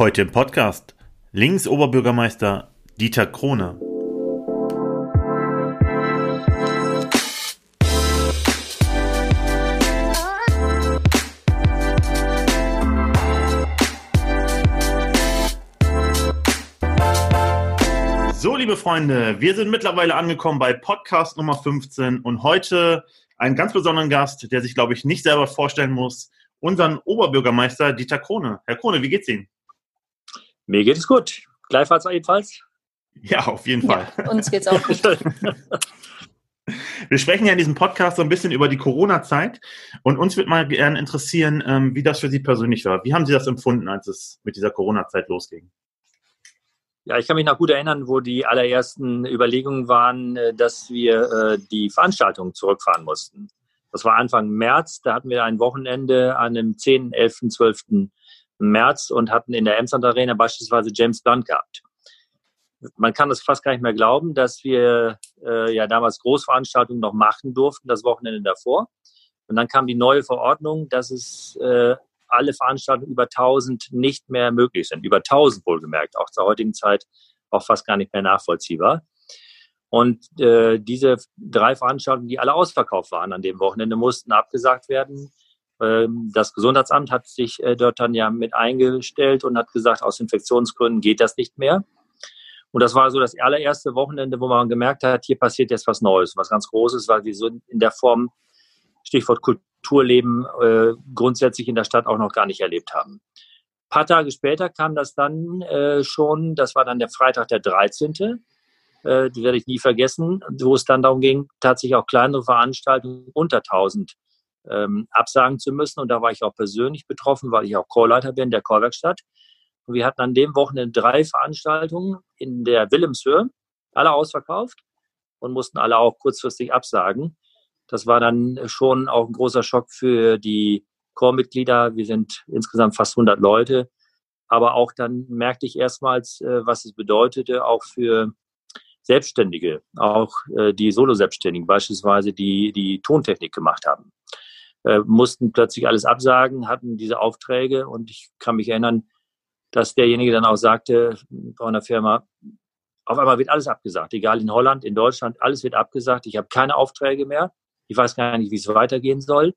Heute im Podcast Links-Oberbürgermeister Dieter Krone. So, liebe Freunde, wir sind mittlerweile angekommen bei Podcast Nummer 15 und heute einen ganz besonderen Gast, der sich, glaube ich, nicht selber vorstellen muss, unseren Oberbürgermeister Dieter Krone. Herr Krone, wie geht's Ihnen? Mir geht es gut. Gleichfalls jedenfalls. Ja, auf jeden Fall. Ja, uns geht's auch gut. Wir sprechen ja in diesem Podcast so ein bisschen über die Corona-Zeit und uns würde mal gerne interessieren, ähm, wie das für Sie persönlich war. Wie haben Sie das empfunden, als es mit dieser Corona-Zeit losging? Ja, ich kann mich noch gut erinnern, wo die allerersten Überlegungen waren, äh, dass wir äh, die Veranstaltung zurückfahren mussten. Das war Anfang März, da hatten wir ein Wochenende an dem 10., 11., 12. März und hatten in der Emsland Arena beispielsweise James Blunt gehabt. Man kann es fast gar nicht mehr glauben, dass wir äh, ja damals Großveranstaltungen noch machen durften, das Wochenende davor. Und dann kam die neue Verordnung, dass es äh, alle Veranstaltungen über 1000 nicht mehr möglich sind. Über 1000 wohlgemerkt, auch zur heutigen Zeit auch fast gar nicht mehr nachvollziehbar. Und äh, diese drei Veranstaltungen, die alle ausverkauft waren an dem Wochenende, mussten abgesagt werden. Ähm, das Gesundheitsamt hat sich äh, dort dann ja mit eingestellt und hat gesagt, aus Infektionsgründen geht das nicht mehr. Und das war so das allererste Wochenende, wo man gemerkt hat, hier passiert jetzt was Neues, was ganz Großes, weil wir so in der Form, Stichwort Kulturleben, äh, grundsätzlich in der Stadt auch noch gar nicht erlebt haben. Ein paar Tage später kam das dann äh, schon, das war dann der Freitag der 13. Äh, die werde ich nie vergessen, wo es dann darum ging, tatsächlich auch kleinere Veranstaltungen unter 1000 ähm, absagen zu müssen. Und da war ich auch persönlich betroffen, weil ich auch Chorleiter bin der Chorwerkstatt. Und wir hatten an dem Wochenende drei Veranstaltungen in der Wilhelmshöhe, alle ausverkauft und mussten alle auch kurzfristig absagen. Das war dann schon auch ein großer Schock für die Chormitglieder. Wir sind insgesamt fast 100 Leute. Aber auch dann merkte ich erstmals, äh, was es bedeutete, auch für Selbstständige, auch äh, die Solo-Selbstständigen beispielsweise, die die Tontechnik gemacht haben äh, mussten plötzlich alles absagen, hatten diese Aufträge und ich kann mich erinnern, dass derjenige dann auch sagte bei einer Firma, auf einmal wird alles abgesagt, egal in Holland, in Deutschland, alles wird abgesagt. Ich habe keine Aufträge mehr. Ich weiß gar nicht, wie es weitergehen soll.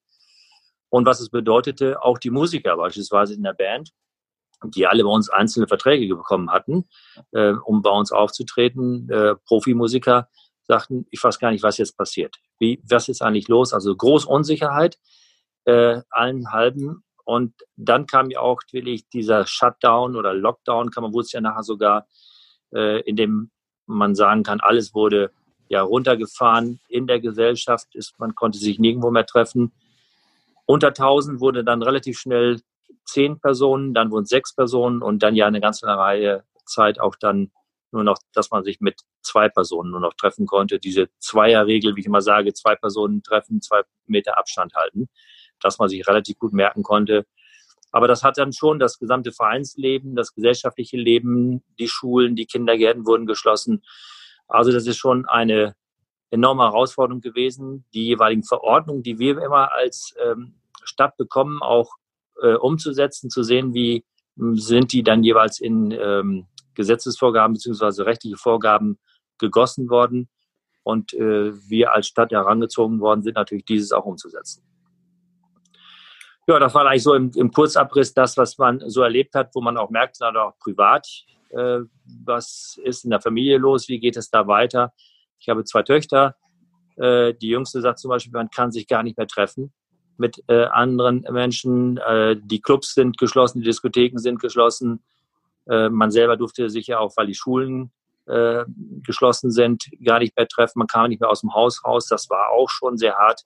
Und was es bedeutete, auch die Musiker beispielsweise in der Band, die alle bei uns einzelne Verträge bekommen hatten, äh, um bei uns aufzutreten, äh, Profimusiker, sagten, ich weiß gar nicht, was jetzt passiert. Wie, was ist eigentlich los? Also große Unsicherheit, äh, allen halben. Und dann kam ja auch wirklich dieser Shutdown oder Lockdown, kann man wohl ja nachher sogar, äh, in dem man sagen kann, alles wurde ja runtergefahren in der Gesellschaft, ist, man konnte sich nirgendwo mehr treffen. Unter 1000 wurde dann relativ schnell zehn Personen, dann wurden sechs Personen und dann ja eine ganze Reihe Zeit auch dann nur noch, dass man sich mit zwei Personen nur noch treffen konnte. Diese Zweierregel, wie ich immer sage, zwei Personen treffen, zwei Meter Abstand halten, dass man sich relativ gut merken konnte. Aber das hat dann schon das gesamte Vereinsleben, das gesellschaftliche Leben, die Schulen, die Kindergärten wurden geschlossen. Also das ist schon eine enorme Herausforderung gewesen, die jeweiligen Verordnungen, die wir immer als ähm, Stadt bekommen, auch äh, umzusetzen, zu sehen, wie sind die dann jeweils in ähm, Gesetzesvorgaben beziehungsweise rechtliche Vorgaben gegossen worden. Und äh, wir als Stadt herangezogen worden sind, natürlich dieses auch umzusetzen. Ja, das war eigentlich so im, im Kurzabriss das, was man so erlebt hat, wo man auch merkt, dann auch privat, äh, was ist in der Familie los, wie geht es da weiter. Ich habe zwei Töchter. Äh, die jüngste sagt zum Beispiel, man kann sich gar nicht mehr treffen mit äh, anderen Menschen. Äh, die Clubs sind geschlossen, die Diskotheken sind geschlossen. Äh, man selber durfte sich ja auch, weil die Schulen äh, geschlossen sind, gar nicht mehr treffen. Man kam nicht mehr aus dem Haus raus. Das war auch schon sehr hart.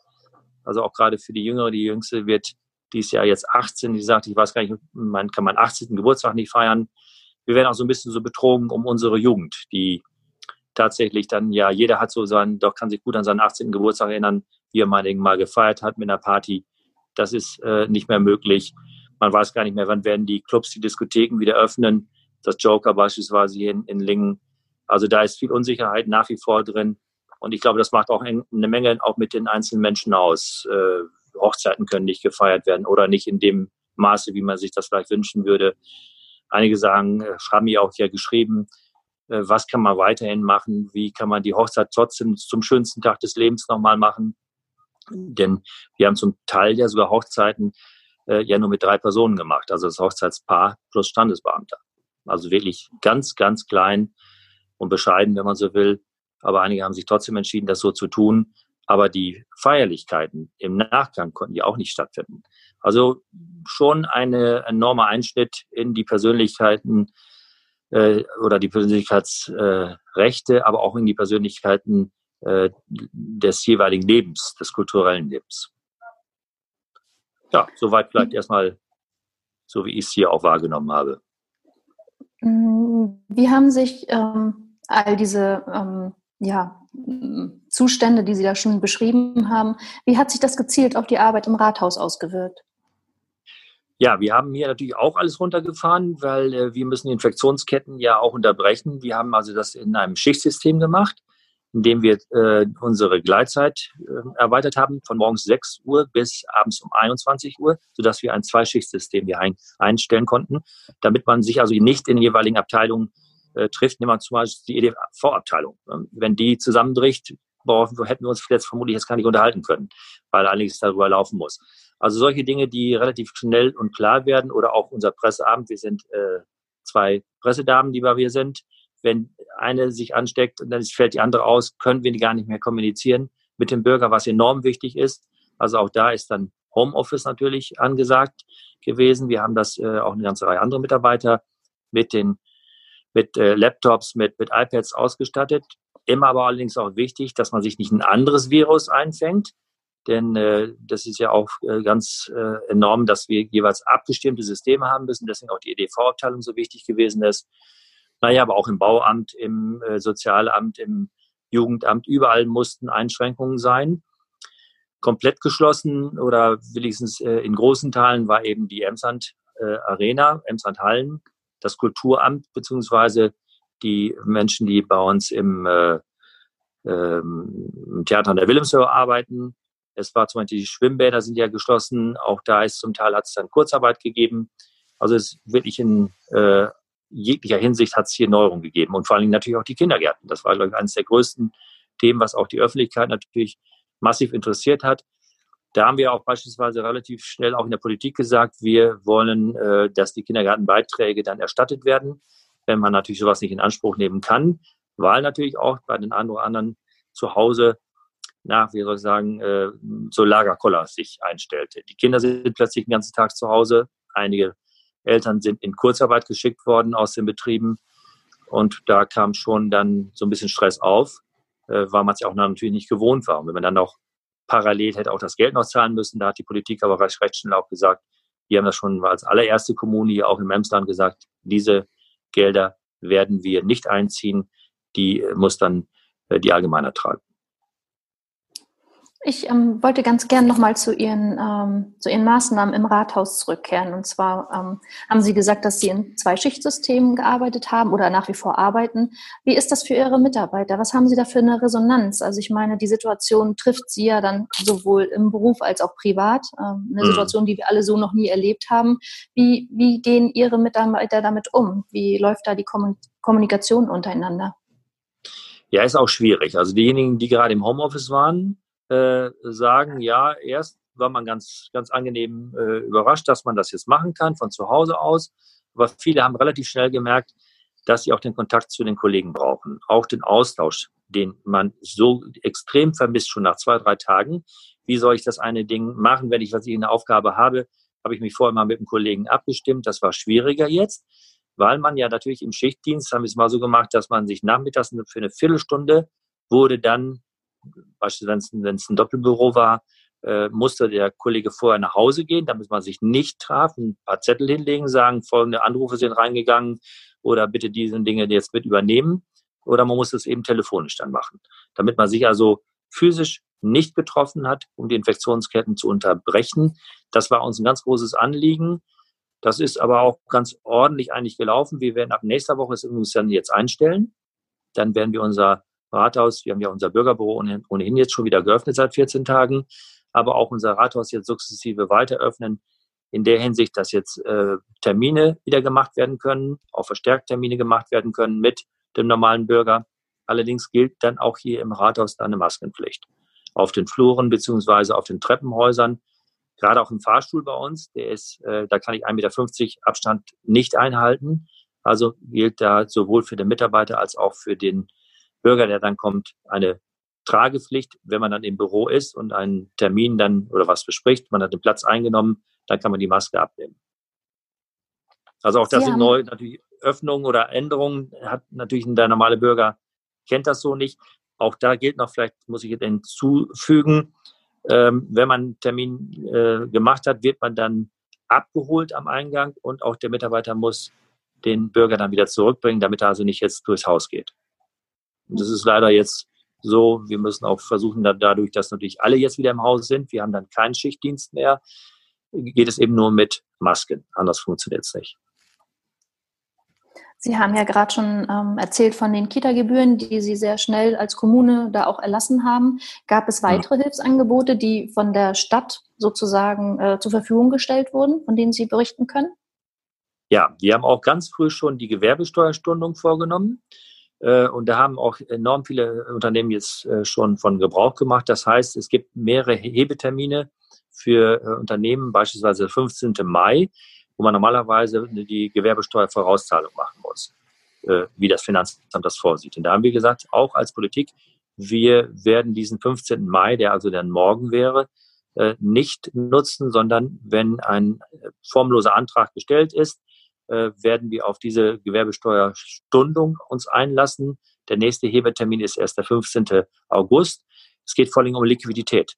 Also auch gerade für die Jüngere, die Jüngste wird dieses Jahr jetzt 18. Die sagt, ich weiß gar nicht, man kann meinen 18. Geburtstag nicht feiern. Wir werden auch so ein bisschen so betrogen um unsere Jugend, die tatsächlich dann, ja, jeder hat so sein, doch kann sich gut an seinen 18. Geburtstag erinnern, wie er mal gefeiert hat mit einer Party. Das ist äh, nicht mehr möglich. Man weiß gar nicht mehr, wann werden die Clubs, die Diskotheken wieder öffnen. Das Joker beispielsweise hier in, in Lingen. Also da ist viel Unsicherheit nach wie vor drin. Und ich glaube, das macht auch eine Menge auch mit den einzelnen Menschen aus. Äh, Hochzeiten können nicht gefeiert werden oder nicht in dem Maße, wie man sich das vielleicht wünschen würde. Einige sagen, äh, haben mir auch ja geschrieben, äh, was kann man weiterhin machen, wie kann man die Hochzeit trotzdem zum schönsten Tag des Lebens nochmal machen. Denn wir haben zum Teil ja sogar Hochzeiten äh, ja nur mit drei Personen gemacht, also das Hochzeitspaar plus Standesbeamter. Also wirklich ganz, ganz klein und bescheiden, wenn man so will. Aber einige haben sich trotzdem entschieden, das so zu tun. Aber die Feierlichkeiten im Nachgang konnten ja auch nicht stattfinden. Also schon eine enormer Einschnitt in die Persönlichkeiten äh, oder die Persönlichkeitsrechte, äh, aber auch in die Persönlichkeiten äh, des jeweiligen Lebens, des kulturellen Lebens. Ja, soweit vielleicht erstmal so, wie ich es hier auch wahrgenommen habe. Wie haben sich ähm, all diese ähm, ja, Zustände, die Sie da schon beschrieben haben, wie hat sich das gezielt auf die Arbeit im Rathaus ausgewirkt? Ja, wir haben hier natürlich auch alles runtergefahren, weil äh, wir müssen Infektionsketten ja auch unterbrechen. Wir haben also das in einem Schichtsystem gemacht, indem wir äh, unsere Gleitzeit äh, erweitert haben von morgens 6 Uhr bis abends um 21 Uhr, sodass wir ein Zweischichtsystem hier ein, einstellen konnten, damit man sich also nicht in den jeweiligen Abteilungen äh, trifft. Nehmen wir zum Beispiel die EDV-Abteilung. Ähm, wenn die zusammenbricht, boah, hätten wir uns jetzt vermutlich jetzt gar nicht unterhalten können, weil einiges darüber laufen muss. Also solche Dinge, die relativ schnell und klar werden oder auch unser Presseabend. Wir sind äh, zwei Pressedamen, die wir sind. Wenn eine sich ansteckt und dann fällt die andere aus, können wir gar nicht mehr kommunizieren mit dem Bürger, was enorm wichtig ist. Also auch da ist dann Homeoffice natürlich angesagt gewesen. Wir haben das äh, auch eine ganze Reihe anderer Mitarbeiter mit den mit äh, Laptops, mit, mit iPads ausgestattet. Immer aber allerdings auch wichtig, dass man sich nicht ein anderes Virus einfängt, denn äh, das ist ja auch äh, ganz äh, enorm, dass wir jeweils abgestimmte Systeme haben müssen, deswegen auch die EDV-Abteilung so wichtig gewesen ist. Naja, aber auch im Bauamt, im äh, Sozialamt, im Jugendamt, überall mussten Einschränkungen sein. Komplett geschlossen oder wenigstens äh, in großen Teilen war eben die Emsland äh, Arena, Emsland Hallen, das Kulturamt beziehungsweise die Menschen, die bei uns im, äh, ähm, im Theater an der Wilhelmshöhe arbeiten, es war zum Beispiel die Schwimmbäder sind ja geschlossen. Auch da ist zum Teil hat es dann Kurzarbeit gegeben. Also es ist wirklich in äh, jeglicher Hinsicht hat es hier Neuerungen gegeben und vor allen Dingen natürlich auch die Kindergärten. Das war, glaube ich, eines der größten Themen, was auch die Öffentlichkeit natürlich massiv interessiert hat. Da haben wir auch beispielsweise relativ schnell auch in der Politik gesagt, wir wollen, äh, dass die Kindergartenbeiträge dann erstattet werden, wenn man natürlich sowas nicht in Anspruch nehmen kann, weil natürlich auch bei den einen oder anderen zu Hause na, wie soll ich sagen, äh, so Lagerkoller sich einstellte. Die Kinder sind plötzlich den ganzen Tag zu Hause. Einige Eltern sind in Kurzarbeit geschickt worden aus den Betrieben. Und da kam schon dann so ein bisschen Stress auf, äh, weil man es ja auch natürlich nicht gewohnt war. Und wenn man dann auch parallel hätte auch das Geld noch zahlen müssen, da hat die Politik aber recht, recht schnell auch gesagt, wir haben das schon als allererste Kommune hier auch im Emsland gesagt, diese Gelder werden wir nicht einziehen, die muss dann äh, die Allgemeiner tragen. Ich ähm, wollte ganz gern nochmal zu Ihren, ähm, zu Ihren Maßnahmen im Rathaus zurückkehren. Und zwar ähm, haben Sie gesagt, dass Sie in zwei Schichtsystemen gearbeitet haben oder nach wie vor arbeiten. Wie ist das für Ihre Mitarbeiter? Was haben Sie da für eine Resonanz? Also ich meine, die Situation trifft Sie ja dann sowohl im Beruf als auch privat. Ähm, eine mhm. Situation, die wir alle so noch nie erlebt haben. Wie, wie gehen Ihre Mitarbeiter damit um? Wie läuft da die Kommunikation untereinander? Ja, ist auch schwierig. Also diejenigen, die gerade im Homeoffice waren, äh, sagen, ja, erst war man ganz, ganz angenehm äh, überrascht, dass man das jetzt machen kann von zu Hause aus. Aber viele haben relativ schnell gemerkt, dass sie auch den Kontakt zu den Kollegen brauchen, auch den Austausch, den man so extrem vermisst schon nach zwei, drei Tagen. Wie soll ich das eine Ding machen, wenn ich, was ich eine Aufgabe habe, habe ich mich vorher mal mit dem Kollegen abgestimmt. Das war schwieriger jetzt, weil man ja natürlich im Schichtdienst, haben wir es mal so gemacht, dass man sich nachmittags für eine Viertelstunde wurde dann beispielsweise wenn es ein Doppelbüro war, äh, musste der Kollege vorher nach Hause gehen, damit man sich nicht traf, ein paar Zettel hinlegen, sagen, folgende Anrufe sind reingegangen oder bitte diese Dinge jetzt mit übernehmen. Oder man muss es eben telefonisch dann machen, damit man sich also physisch nicht getroffen hat, um die Infektionsketten zu unterbrechen. Das war uns ein ganz großes Anliegen. Das ist aber auch ganz ordentlich eigentlich gelaufen. Wir werden ab nächster Woche es übrigens dann jetzt einstellen. Dann werden wir unser Rathaus. Wir haben ja unser Bürgerbüro ohnehin jetzt schon wieder geöffnet seit 14 Tagen, aber auch unser Rathaus jetzt sukzessive weiter öffnen. in der Hinsicht, dass jetzt äh, Termine wieder gemacht werden können, auch verstärkt Termine gemacht werden können mit dem normalen Bürger. Allerdings gilt dann auch hier im Rathaus eine Maskenpflicht. Auf den Fluren beziehungsweise auf den Treppenhäusern, gerade auch im Fahrstuhl bei uns, der ist, äh, da kann ich 1,50 Meter Abstand nicht einhalten. Also gilt da sowohl für den Mitarbeiter als auch für den Bürger, der dann kommt, eine Tragepflicht, wenn man dann im Büro ist und einen Termin dann oder was bespricht, man hat den Platz eingenommen, dann kann man die Maske abnehmen. Also auch das sind neu natürlich Öffnungen oder Änderungen, hat natürlich der normale Bürger kennt das so nicht. Auch da gilt noch, vielleicht muss ich hinzufügen, ähm, wenn man einen Termin äh, gemacht hat, wird man dann abgeholt am Eingang und auch der Mitarbeiter muss den Bürger dann wieder zurückbringen, damit er also nicht jetzt durchs Haus geht. Und das ist leider jetzt so. Wir müssen auch versuchen, dadurch, dass natürlich alle jetzt wieder im Haus sind, wir haben dann keinen Schichtdienst mehr, geht es eben nur mit Masken. Anders funktioniert es nicht. Sie haben ja gerade schon ähm, erzählt von den Kita-Gebühren, die Sie sehr schnell als Kommune da auch erlassen haben. Gab es weitere. Hilfsangebote, die von der Stadt sozusagen äh, zur Verfügung gestellt wurden, von denen Sie berichten können? Ja, wir haben auch ganz früh schon die Gewerbesteuerstundung vorgenommen. Äh, und da haben auch enorm viele Unternehmen jetzt äh, schon von Gebrauch gemacht. Das heißt, es gibt mehrere Hebetermine für äh, Unternehmen, beispielsweise der 15. Mai, wo man normalerweise die Gewerbesteuervorauszahlung machen muss, wie das Finanzamt das vorsieht. Und da haben wir gesagt, auch als Politik, wir werden diesen 15. Mai, der also dann morgen wäre, nicht nutzen, sondern wenn ein formloser Antrag gestellt ist, äh, werden wir auf diese Gewerbesteuerstundung uns einlassen. Der nächste Hebetermin ist erst der 15. August. Es geht vor allem um Liquidität.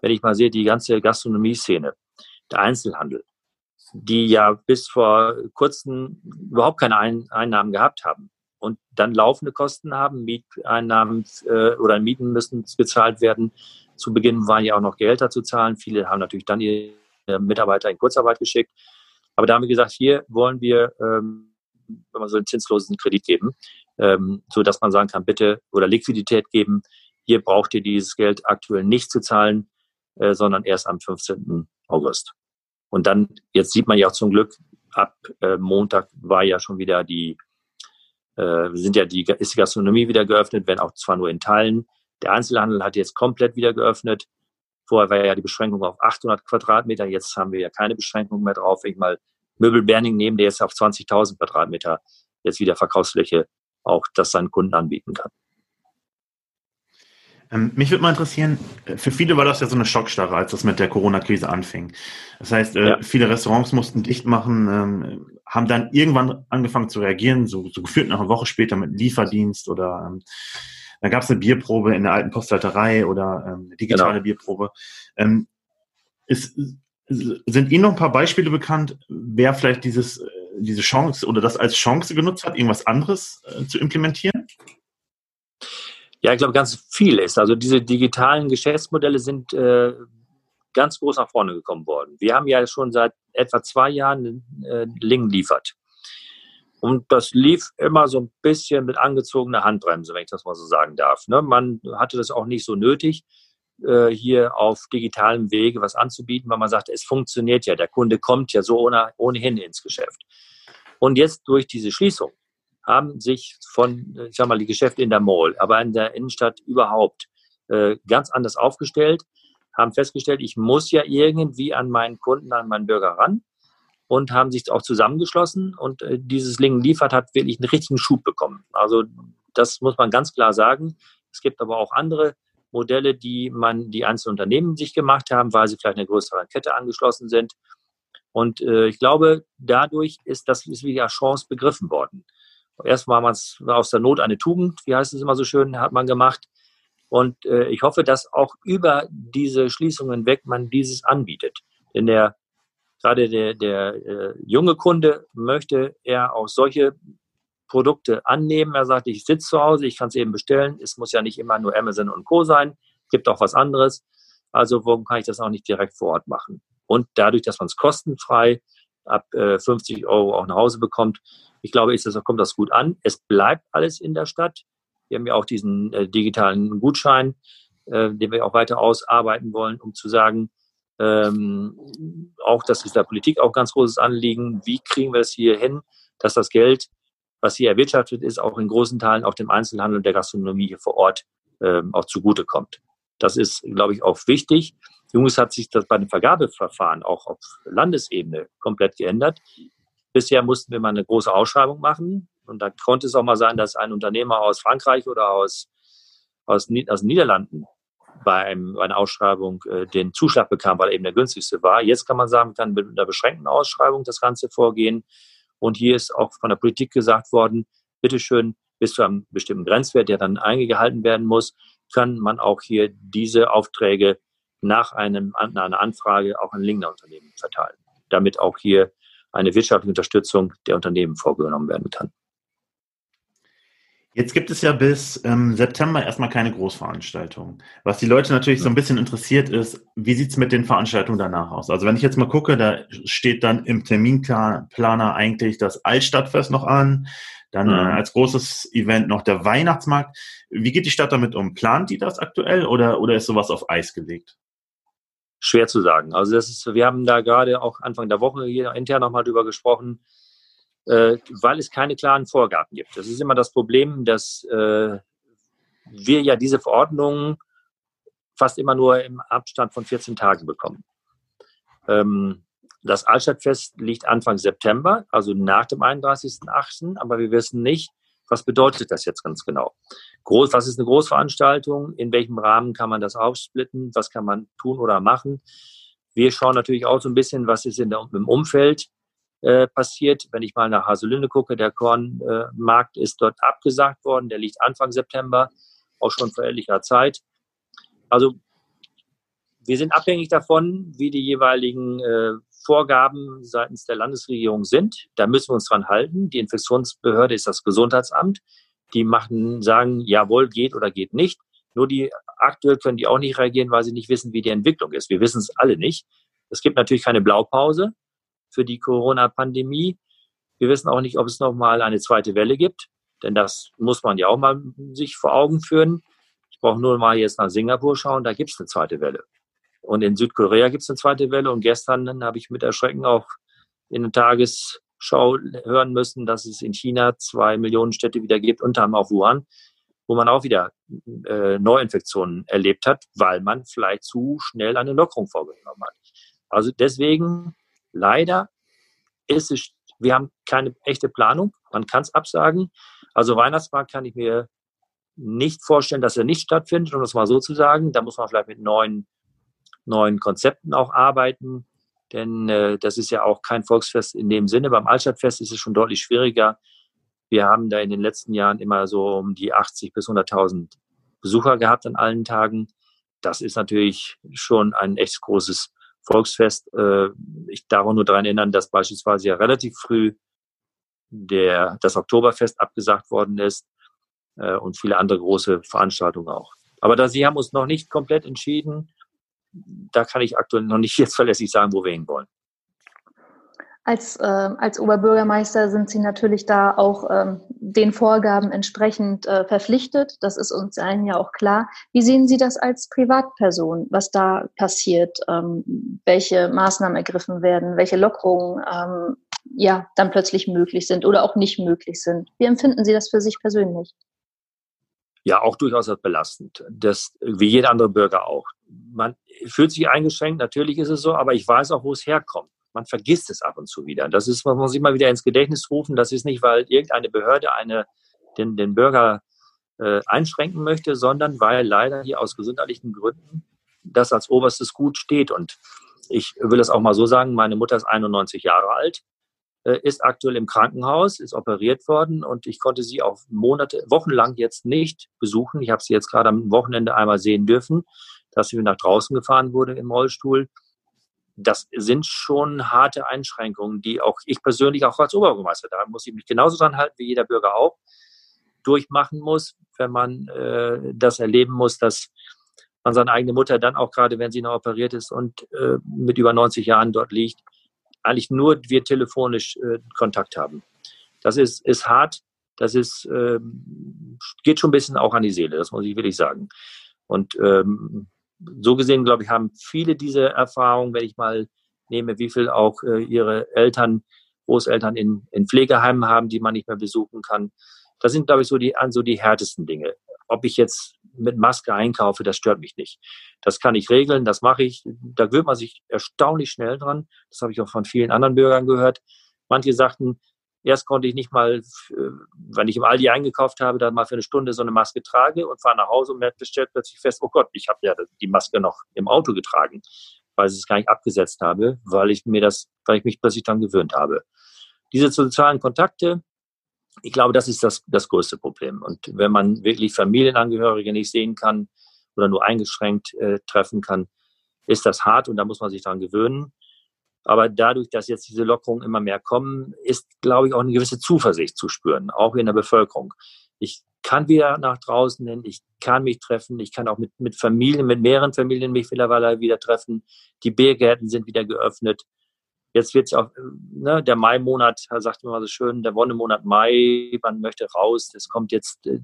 Wenn ich mal sehe, die ganze Gastronomie-Szene, der Einzelhandel, die ja bis vor kurzem überhaupt keine Einnahmen gehabt haben und dann laufende Kosten haben, Mieteinnahmen äh, oder Mieten müssen bezahlt werden. Zu Beginn waren ja auch noch Gehälter zu zahlen. Viele haben natürlich dann ihre Mitarbeiter in Kurzarbeit geschickt. Aber da haben wir gesagt, hier wollen wir, ähm, wenn man so einen zinslosen Kredit geben, ähm, so dass man sagen kann, bitte oder Liquidität geben. Hier braucht ihr dieses Geld aktuell nicht zu zahlen, äh, sondern erst am 15. August. Und dann, jetzt sieht man ja auch zum Glück, ab äh, Montag war ja schon wieder die, äh, sind ja die, ist die Gastronomie wieder geöffnet, wenn auch zwar nur in Teilen. Der Einzelhandel hat jetzt komplett wieder geöffnet. Vorher war ja die Beschränkung auf 800 Quadratmeter. Jetzt haben wir ja keine Beschränkung mehr drauf. Wenn ich mal Möbel Berning nehme, der jetzt auf 20.000 Quadratmeter jetzt wieder Verkaufsfläche auch das seinen Kunden anbieten kann. Ähm, mich würde mal interessieren, äh, für viele war das ja so eine Schockstarre, als das mit der Corona-Krise anfing. Das heißt, äh, ja. viele Restaurants mussten dicht machen, ähm, haben dann irgendwann angefangen zu reagieren, so, so gefühlt nach einer Woche später mit Lieferdienst oder da gab es eine Bierprobe in der alten Postleiterei oder ähm, eine digitale genau. Bierprobe. Ähm, ist, sind Ihnen noch ein paar Beispiele bekannt, wer vielleicht dieses, äh, diese Chance oder das als Chance genutzt hat, irgendwas anderes äh, zu implementieren? Ja, ich glaube, ganz viel ist. Also diese digitalen Geschäftsmodelle sind äh, ganz groß nach vorne gekommen worden. Wir haben ja schon seit etwa zwei Jahren äh, Ling liefert. Und das lief immer so ein bisschen mit angezogener Handbremse, wenn ich das mal so sagen darf. Ne? Man hatte das auch nicht so nötig, äh, hier auf digitalem Wege was anzubieten, weil man sagt, es funktioniert ja, der Kunde kommt ja so ohne, ohnehin ins Geschäft. Und jetzt durch diese Schließung haben sich von, ich sag mal, die Geschäfte in der Mall, aber in der Innenstadt überhaupt äh, ganz anders aufgestellt, haben festgestellt, ich muss ja irgendwie an meinen Kunden, an meinen Bürger ran und haben sich auch zusammengeschlossen und äh, dieses Lingen liefert hat wirklich einen richtigen Schub bekommen. Also das muss man ganz klar sagen. Es gibt aber auch andere Modelle, die man, die einzelne Unternehmen sich gemacht haben, weil sie vielleicht eine größere Kette angeschlossen sind. Und äh, ich glaube, dadurch ist das ist wieder Chance begriffen worden. Erstmal war es aus der Not eine Tugend, wie heißt es immer so schön, hat man gemacht. Und äh, ich hoffe, dass auch über diese Schließungen weg man dieses anbietet. Denn der gerade der, der äh, junge Kunde möchte er auch solche Produkte annehmen. Er sagt, ich sitze zu Hause, ich kann es eben bestellen. Es muss ja nicht immer nur Amazon und Co. sein. Gibt auch was anderes. Also warum kann ich das auch nicht direkt vor Ort machen? Und dadurch, dass man es kostenfrei ab äh, 50 Euro auch nach Hause bekommt, ich glaube, ist das, kommt das gut an. Es bleibt alles in der Stadt. Wir haben ja auch diesen äh, digitalen Gutschein, äh, den wir auch weiter ausarbeiten wollen, um zu sagen, Ähm, auch das ist der Politik auch ganz großes Anliegen. Wie kriegen wir es hier hin, dass das Geld, was hier erwirtschaftet ist, auch in großen Teilen auch dem Einzelhandel und der Gastronomie hier vor Ort ähm, auch zugutekommt. Das ist, glaube ich, auch wichtig. Jungs hat sich das bei den Vergabeverfahren auch auf Landesebene komplett geändert. Bisher mussten wir mal eine große Ausschreibung machen. Und da konnte es auch mal sein, dass ein Unternehmer aus Frankreich oder aus, aus, aus den Niederlanden bei, einem, bei einer Ausschreibung äh, den Zuschlag bekam, weil er eben der günstigste war. Jetzt kann man sagen, kann mit einer beschränkten Ausschreibung das Ganze vorgehen. Und hier ist auch von der Politik gesagt worden, bitteschön, bis zu einem bestimmten Grenzwert, der dann eingehalten werden muss, kann man auch hier diese Aufträge nach, einem, nach einer Anfrage auch an Lingner Unternehmen verteilen, damit auch hier eine wirtschaftliche Unterstützung der Unternehmen vorgenommen werden kann. Jetzt gibt es ja bis ähm, September erstmal keine Großveranstaltungen. Was die Leute natürlich so ein bisschen interessiert ist, wie sieht es mit den Veranstaltungen danach aus? Also wenn ich jetzt mal gucke, da steht dann im Terminplaner eigentlich das Altstadtfest noch an, dann äh, mhm. als großes Event noch der Weihnachtsmarkt. Wie geht die Stadt damit um? Plant die das aktuell oder, oder ist sowas auf Eis gelegt? Schwer zu sagen. Also das ist, wir haben da gerade auch Anfang der Woche hier intern nochmal drüber gesprochen äh, weil es keine klaren Vorgaben gibt. Das ist immer das Problem, dass äh, wir ja diese Verordnungen fast immer nur im Abstand von 14 Tagen bekommen. Ähm, das Altstadtfest liegt Anfang September, also nach dem 31.08., aber wir wissen nicht, was bedeutet das jetzt ganz genau. Groß, was ist eine Großveranstaltung? In welchem Rahmen kann man das aufsplitten? Was kann man tun oder machen? Wir schauen natürlich auch so ein bisschen, was ist in der, im Umfeld äh, passiert. Wenn ich mal nach Haselünde gucke, der Kornmarkt äh, ist dort abgesagt worden. Der liegt Anfang September, auch schon vor ehrlicher Zeit. Also wir sind abhängig davon, wie die jeweiligen äh, Vorgaben seitens der Landesregierung sind. Da müssen wir uns dran halten. Die Infektionsbehörde ist das Gesundheitsamt. Die machen, sagen, jawohl, geht oder geht nicht. Nur die aktuell können die auch nicht reagieren, weil sie nicht wissen, wie die Entwicklung ist. Wir wissen es alle nicht. Es gibt natürlich keine Blaupause für die Corona-Pandemie. Wir wissen auch nicht, ob es nochmal eine zweite Welle gibt, denn das muss man ja auch mal sich vor Augen führen. Ich brauche nur mal jetzt nach Singapur schauen, da gibt es eine zweite Welle. Und in Südkorea gibt es eine zweite Welle. Und gestern habe ich mit Erschrecken auch in der Tagesschau hören müssen, dass es in China zwei Millionen Städte wieder gibt, unter anderem auch Wuhan, wo man auch wieder äh, Neuinfektionen erlebt hat, weil man vielleicht zu schnell eine Lockerung vorgenommen hat. Also deswegen Leider ist es, wir haben keine echte Planung. Man kann es absagen. Also Weihnachtsmarkt kann ich mir nicht vorstellen, dass er nicht stattfindet, um das mal so zu sagen. Da muss man vielleicht mit neuen, neuen Konzepten auch arbeiten. Denn äh, das ist ja auch kein Volksfest in dem Sinne. Beim Altstadtfest ist es schon deutlich schwieriger. Wir haben da in den letzten Jahren immer so um die 80 bis 100.000 Besucher gehabt an allen Tagen. Das ist natürlich schon ein echt großes Volksfest. Äh, ich darf auch nur daran erinnern, dass beispielsweise ja relativ früh der, das Oktoberfest abgesagt worden ist äh, und viele andere große Veranstaltungen auch. Aber da Sie haben uns noch nicht komplett entschieden, da kann ich aktuell noch nicht jetzt verlässlich sagen, wo wir hinwollen. Als, äh, als Oberbürgermeister sind Sie natürlich da auch ähm, den Vorgaben entsprechend äh, verpflichtet. Das ist uns allen ja auch klar. Wie sehen Sie das als Privatperson, was da passiert? Ähm, welche Maßnahmen ergriffen werden? Welche Lockerungen ähm, ja dann plötzlich möglich sind oder auch nicht möglich sind? Wie empfinden Sie das für sich persönlich? Ja, auch durchaus belastend. Das, wie jeder andere Bürger auch. Man fühlt sich eingeschränkt, natürlich ist es so, aber ich weiß auch, wo es herkommt man vergisst es ab und zu wieder. Das ist, man muss immer wieder ins Gedächtnis rufen. Das ist nicht, weil irgendeine Behörde eine, den, den Bürger äh, einschränken möchte, sondern weil leider hier aus gesundheitlichen Gründen das als oberstes Gut steht. Und ich will es auch mal so sagen, meine Mutter ist 91 Jahre alt, äh, ist aktuell im Krankenhaus, ist operiert worden und ich konnte sie auch Monate, wochenlang jetzt nicht besuchen. Ich habe sie jetzt gerade am Wochenende einmal sehen dürfen, dass sie nach draußen gefahren wurde im Rollstuhl das sind schon harte Einschränkungen, die auch ich persönlich auch als Oberbürgermeister, da muss ich mich genauso dran halten wie jeder Bürger auch, durchmachen muss, wenn man äh, das erleben muss, dass man seine eigene Mutter dann auch gerade, wenn sie noch operiert ist und äh, mit über 90 Jahren dort liegt, eigentlich nur wir telefonisch äh, Kontakt haben. Das ist, ist hart, das ist, ähm, geht schon ein bisschen auch an die Seele, das muss ich wirklich sagen. Und ähm, so gesehen, glaube ich, haben viele diese Erfahrungen, wenn ich mal nehme, wie viel auch äh, ihre Eltern, Großeltern in, in Pflegeheimen haben, die man nicht mehr besuchen kann. Das sind, glaube ich, so die, so die härtesten Dinge. Ob ich jetzt mit Maske einkaufe, das stört mich nicht. Das kann ich regeln, das mache ich. Da gewöhnt man sich erstaunlich schnell dran. Das habe ich auch von vielen anderen Bürgern gehört. Manche sagten, erst konnte ich nicht mal, wenn ich im Aldi eingekauft habe, dann mal für eine Stunde so eine Maske trage und fahre nach Hause und stellt plötzlich fest, oh Gott, ich habe ja die Maske noch im Auto getragen, weil ich es gar nicht abgesetzt habe, weil ich mir das, weil ich mich plötzlich daran gewöhnt habe. Diese sozialen Kontakte, ich glaube, das ist das, das größte Problem. Und wenn man wirklich Familienangehörige nicht sehen kann oder nur eingeschränkt äh, treffen kann, ist das hart und da muss man sich daran gewöhnen. Aber dadurch, dass jetzt diese Lockerungen immer mehr kommen, ist, glaube ich, auch eine gewisse Zuversicht zu spüren, auch in der Bevölkerung. Ich kann wieder nach draußen hin, ich kann mich treffen, ich kann auch mit, mit Familien, mit mehreren Familien mich mittlerweile wieder treffen. Die Biergärten sind wieder geöffnet. Jetzt wird es auch, ne, der Mai-Monat, sagt man mal so schön, der Wonnemonat Mai, man möchte raus, es kommt jetzt äh,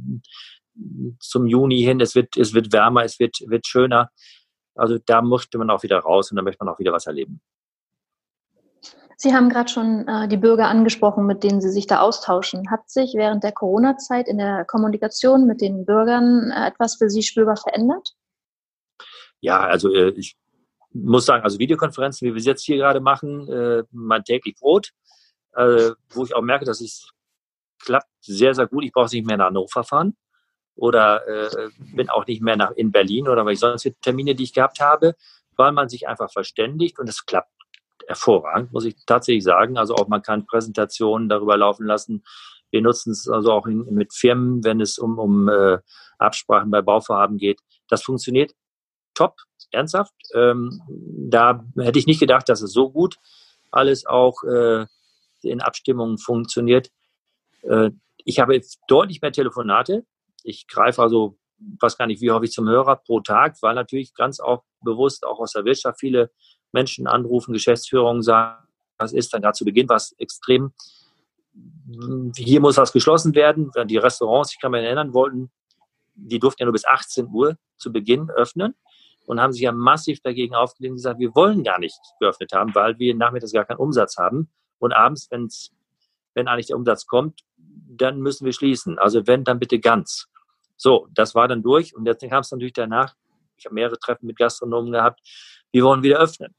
zum Juni hin, es wird, es wird wärmer, es wird, wird schöner. Also da möchte man auch wieder raus und da möchte man auch wieder was erleben. Sie haben gerade schon äh, die Bürger angesprochen, mit denen Sie sich da austauschen. Hat sich während der Corona-Zeit in der Kommunikation mit den Bürgern äh, etwas für Sie spürbar verändert? Ja, also äh, ich muss sagen, also Videokonferenzen, wie wir es jetzt hier gerade machen, äh, mein täglich Brot, äh, wo ich auch merke, dass es klappt sehr, sehr gut. Ich brauche nicht mehr nach Hannover fahren oder äh, bin auch nicht mehr nach, in Berlin oder weil ich sonst Termine, die ich gehabt habe, weil man sich einfach verständigt und es klappt hervorragend, muss ich tatsächlich sagen. Also auch man kann Präsentationen darüber laufen lassen. Wir nutzen es also auch in, mit Firmen, wenn es um, um äh, Absprachen bei Bauvorhaben geht. Das funktioniert top ernsthaft. Ähm, da hätte ich nicht gedacht, dass es so gut alles auch äh, in Abstimmungen funktioniert. Äh, ich habe deutlich mehr Telefonate. Ich greife also, weiß gar nicht, wie häufig zum Hörer pro Tag, weil natürlich ganz auch bewusst auch aus der Wirtschaft viele Menschen anrufen, Geschäftsführungen sagen, was ist dann gerade zu Beginn was extrem. Hier muss was geschlossen werden. Die Restaurants, ich kann mich erinnern, wollten, die durften ja nur bis 18 Uhr zu Beginn öffnen und haben sich ja massiv dagegen aufgelehnt und gesagt, wir wollen gar nicht geöffnet haben, weil wir nachmittags gar keinen Umsatz haben. Und abends, wenn's, wenn eigentlich der Umsatz kommt, dann müssen wir schließen. Also wenn, dann bitte ganz. So, das war dann durch. Und jetzt kam es natürlich danach, ich habe mehrere Treffen mit Gastronomen gehabt, wir wollen wieder öffnen.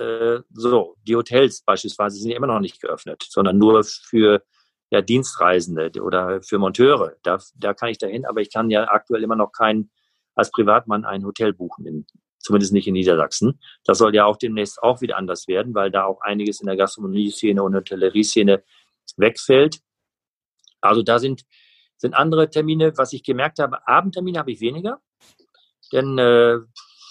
Äh, so, die Hotels beispielsweise sind ja immer noch nicht geöffnet, sondern nur für ja, Dienstreisende oder für Monteure. Da, da kann ich dahin, aber ich kann ja aktuell immer noch keinen als Privatmann ein Hotel buchen, in, zumindest nicht in Niedersachsen. Das soll ja auch demnächst auch wieder anders werden, weil da auch einiges in der Gastronomie-Szene und Hotellerie-Szene wegfällt. Also da sind, sind andere Termine. Was ich gemerkt habe, Abendtermine habe ich weniger. Denn äh,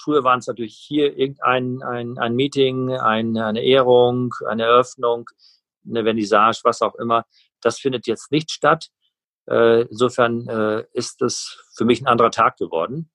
früher waren es natürlich hier irgendein ein, ein Meeting, ein, eine Ehrung, eine Eröffnung, eine Vernissage, was auch immer. Das findet jetzt nicht statt. Äh, insofern äh, ist es für mich ein anderer Tag geworden.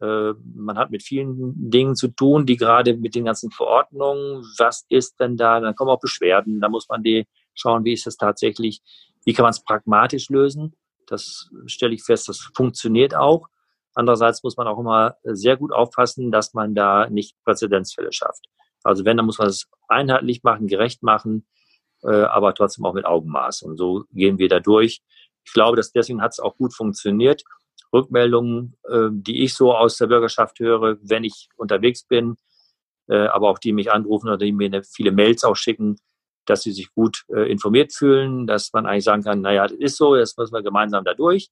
Äh, man hat mit vielen Dingen zu tun, die gerade mit den ganzen Verordnungen, was ist denn da, dann kommen auch Beschwerden, da muss man die schauen, wie ist das tatsächlich, wie kann man es pragmatisch lösen. Das stelle ich fest, das funktioniert auch. Andererseits muss man auch immer sehr gut aufpassen, dass man da nicht Präzedenzfälle schafft. Also wenn, dann muss man es einheitlich machen, gerecht machen, aber trotzdem auch mit Augenmaß. Und so gehen wir da durch. Ich glaube, dass deswegen hat es auch gut funktioniert. Rückmeldungen, äh, die ich so aus der Bürgerschaft höre, wenn ich unterwegs bin, äh, aber auch die mich anrufen oder die mir viele Mails auch schicken, dass sie sich gut äh, informiert fühlen, dass man eigentlich sagen kann, naja, das ist so, jetzt müssen wir gemeinsam da durch.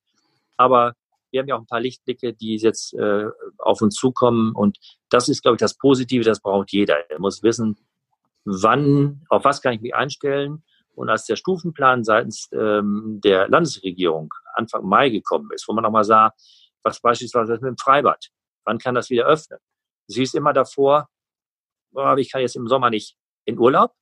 Aber wir haben ja auch ein paar Lichtblicke, die jetzt äh, auf uns zukommen. Und das ist, glaube ich, das Positive, das braucht jeder. Er muss wissen, wann, auf was kann ich mich einstellen und als der Stufenplan seitens ähm, der Landesregierung Anfang Mai gekommen ist, wo man nochmal sah, was beispielsweise mit dem Freibad, wann kann das wieder öffnen? Sie hieß immer davor, oh, ich kann jetzt im Sommer nicht in Urlaub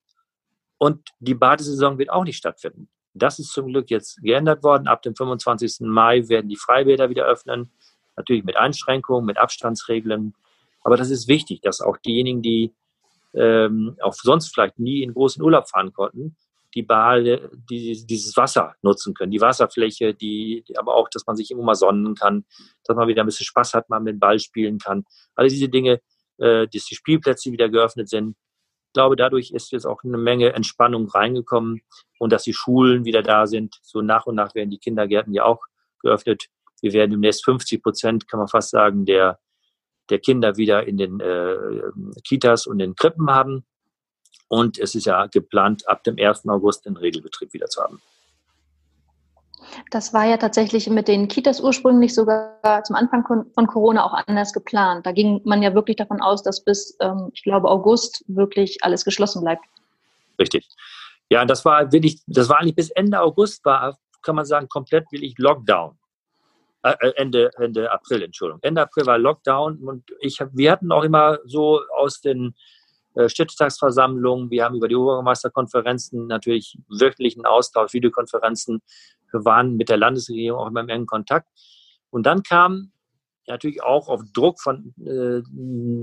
und die Badesaison wird auch nicht stattfinden. Das ist zum Glück jetzt geändert worden. Ab dem 25. Mai werden die Freibäder wieder öffnen. Natürlich mit Einschränkungen, mit Abstandsregeln. Aber das ist wichtig, dass auch diejenigen, die ähm, auch sonst vielleicht nie in großen Urlaub fahren konnten, die Bade, die dieses Wasser nutzen können, die Wasserfläche, die, aber auch, dass man sich immer mal sonnen kann, dass man wieder ein bisschen Spaß hat, man mit dem Ball spielen kann. Alle diese Dinge, äh, dass die Spielplätze wieder geöffnet sind. Ich glaube, dadurch ist jetzt auch eine Menge Entspannung reingekommen und dass die Schulen wieder da sind. So nach und nach werden die Kindergärten ja auch geöffnet. Wir werden demnächst 50 Prozent, kann man fast sagen, der, der Kinder wieder in den äh, Kitas und den Krippen haben. Und es ist ja geplant, ab dem 1. August den Regelbetrieb wieder zu haben. Das war ja tatsächlich mit den Kitas ursprünglich sogar zum Anfang von Corona auch anders geplant. Da ging man ja wirklich davon aus, dass bis, ähm, ich glaube, August wirklich alles geschlossen bleibt. Richtig. Ja, das war wirklich, das war eigentlich bis Ende August war, kann man sagen, komplett wirklich Lockdown. Äh, äh Ende, Ende April, Entschuldigung. Ende April war Lockdown und ich, wir hatten auch immer so aus den Städtetagsversammlungen, wir haben über die Oberbürgermeisterkonferenzen natürlich wöchentlichen Austausch, Videokonferenzen. Wir waren mit der Landesregierung auch immer im engen Kontakt. Und dann kam natürlich auch auf Druck von äh,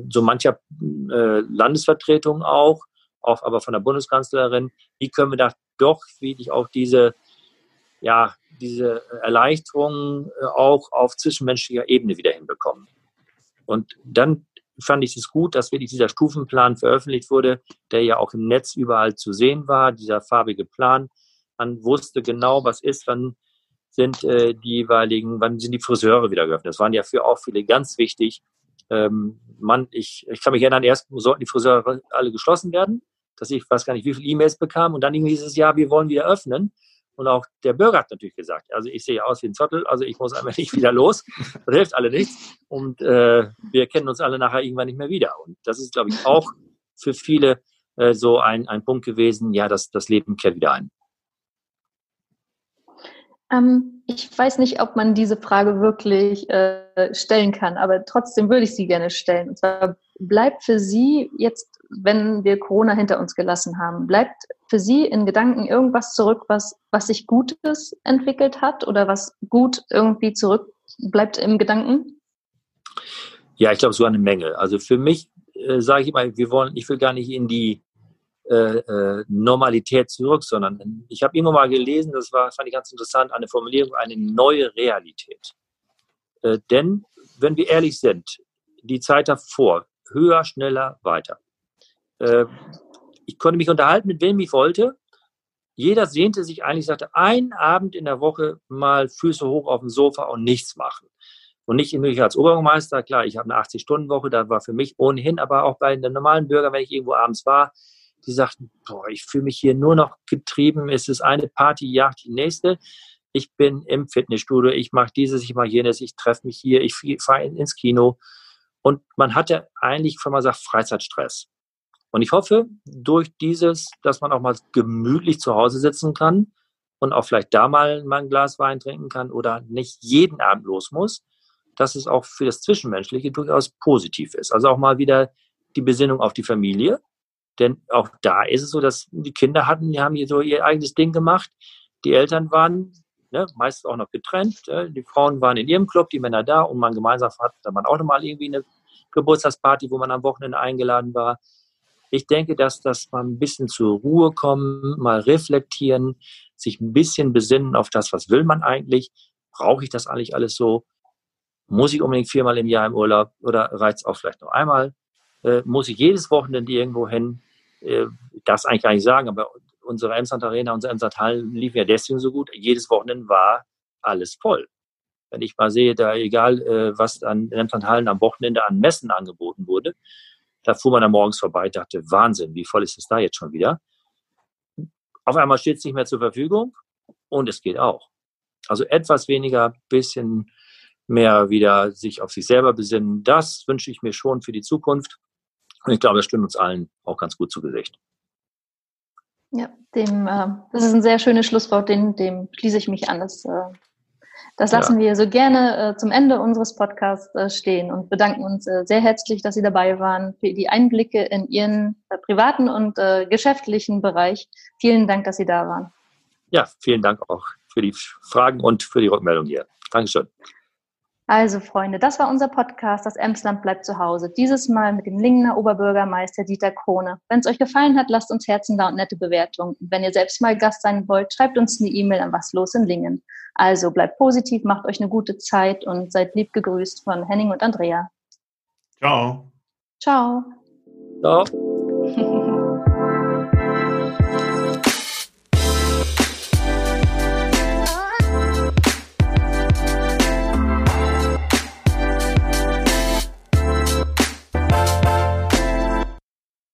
so mancher äh, Landesvertretung auch, auch aber von der Bundeskanzlerin, wie können wir da doch wirklich auch diese, ja, diese Erleichterung äh, auch auf zwischenmenschlicher Ebene wieder hinbekommen. Und dann fand ich es gut, dass wirklich dieser Stufenplan veröffentlicht wurde, der ja auch im Netz überall zu sehen war, dieser farbige Plan. Man wusste genau, was ist, wann sind äh, die jeweiligen, wann sind die Friseure wieder geöffnet. Das waren ja für auch viele ganz wichtig. Ähm, man, ich, ich kann mich erinnern, erst sollten die Friseure alle geschlossen werden, dass ich weiß gar nicht, wie viele E-Mails bekam und dann irgendwie dieses Jahr, wir wollen wieder öffnen. Und auch der Bürger hat natürlich gesagt, also ich sehe aus wie ein Zottel, also ich muss einfach nicht wieder los. Das hilft alle nichts. Und äh, wir kennen uns alle nachher irgendwann nicht mehr wieder. Und das ist, glaube ich, auch für viele äh, so ein, ein Punkt gewesen, ja, das, das Leben kehrt wieder ein. Ähm, ich weiß nicht, ob man diese Frage wirklich äh, stellen kann, aber trotzdem würde ich sie gerne stellen. Und zwar bleibt für Sie jetzt wenn wir Corona hinter uns gelassen haben, bleibt für Sie in Gedanken irgendwas zurück, was, was sich Gutes entwickelt hat oder was gut irgendwie zurück bleibt im Gedanken? Ja, ich glaube, so eine Menge. Also für mich äh, sage ich immer, wir wollen, ich will gar nicht in die äh, äh, Normalität zurück, sondern ich habe immer mal gelesen, das war, fand ich ganz interessant, eine Formulierung, eine neue Realität. Äh, denn, wenn wir ehrlich sind, die Zeit davor, höher, schneller, weiter. Äh, ich konnte mich unterhalten, mit wem ich wollte. Jeder sehnte sich eigentlich, sagte, einen Abend in der Woche mal Füße hoch auf dem Sofa und nichts machen. Und nicht nur als Oberbürgermeister, klar, ich habe eine 80-Stunden-Woche, da war für mich ohnehin, aber auch bei den normalen Bürgern, wenn ich irgendwo abends war, die sagten, boah, ich fühle mich hier nur noch getrieben, es ist eine Party, jagt die nächste. Ich bin im Fitnessstudio, ich mache dieses, ich mache jenes, ich treffe mich hier, ich fahre ins Kino. Und man hatte eigentlich, wenn man sagt, Freizeitstress. Und ich hoffe, durch dieses, dass man auch mal gemütlich zu Hause sitzen kann und auch vielleicht da mal, mal ein Glas Wein trinken kann oder nicht jeden Abend los muss, dass es auch für das Zwischenmenschliche durchaus positiv ist. Also auch mal wieder die Besinnung auf die Familie. Denn auch da ist es so, dass die Kinder hatten, die haben hier so ihr eigenes Ding gemacht. Die Eltern waren ne, meistens auch noch getrennt. Äh, die Frauen waren in ihrem Club, die Männer da und man gemeinsam hat dann auch nochmal irgendwie eine Geburtstagsparty, wo man am Wochenende eingeladen war. Ich denke, dass das mal ein bisschen zur Ruhe kommen, mal reflektieren, sich ein bisschen besinnen auf das, was will man eigentlich? Brauche ich das eigentlich alles so? Muss ich unbedingt viermal im Jahr im Urlaub oder reizt auch vielleicht nur einmal? Äh, muss ich jedes Wochenende irgendwo hin? Äh, das eigentlich gar nicht sagen, aber unsere Emsland Arena, unsere Emsland Hallen liefen ja deswegen so gut. Jedes Wochenende war alles voll. Wenn ich mal sehe, da egal, äh, was an Emsland Hallen am Wochenende an Messen angeboten wurde, da fuhr man dann morgens vorbei, dachte, Wahnsinn, wie voll ist es da jetzt schon wieder? Auf einmal steht es nicht mehr zur Verfügung und es geht auch. Also etwas weniger, bisschen mehr wieder sich auf sich selber besinnen. Das wünsche ich mir schon für die Zukunft. Und ich glaube, das stimmt uns allen auch ganz gut zu Gesicht. Ja, dem, äh, das ist ein sehr schönes Schlusswort, dem, dem schließe ich mich an. Das äh, das lassen ja. wir so gerne äh, zum Ende unseres Podcasts äh, stehen und bedanken uns äh, sehr herzlich, dass Sie dabei waren, für die Einblicke in Ihren äh, privaten und äh, geschäftlichen Bereich. Vielen Dank, dass Sie da waren. Ja, vielen Dank auch für die Fragen und für die Rückmeldung hier. Dankeschön. Also Freunde, das war unser Podcast, das Emsland bleibt zu Hause. Dieses Mal mit dem Lingener Oberbürgermeister Dieter Krone. Wenn es euch gefallen hat, lasst uns Herzen da und nette Bewertungen. Und wenn ihr selbst mal Gast sein wollt, schreibt uns eine E-Mail an was los in Lingen. Also bleibt positiv, macht euch eine gute Zeit und seid lieb gegrüßt von Henning und Andrea. Ciao. Ciao. Ciao.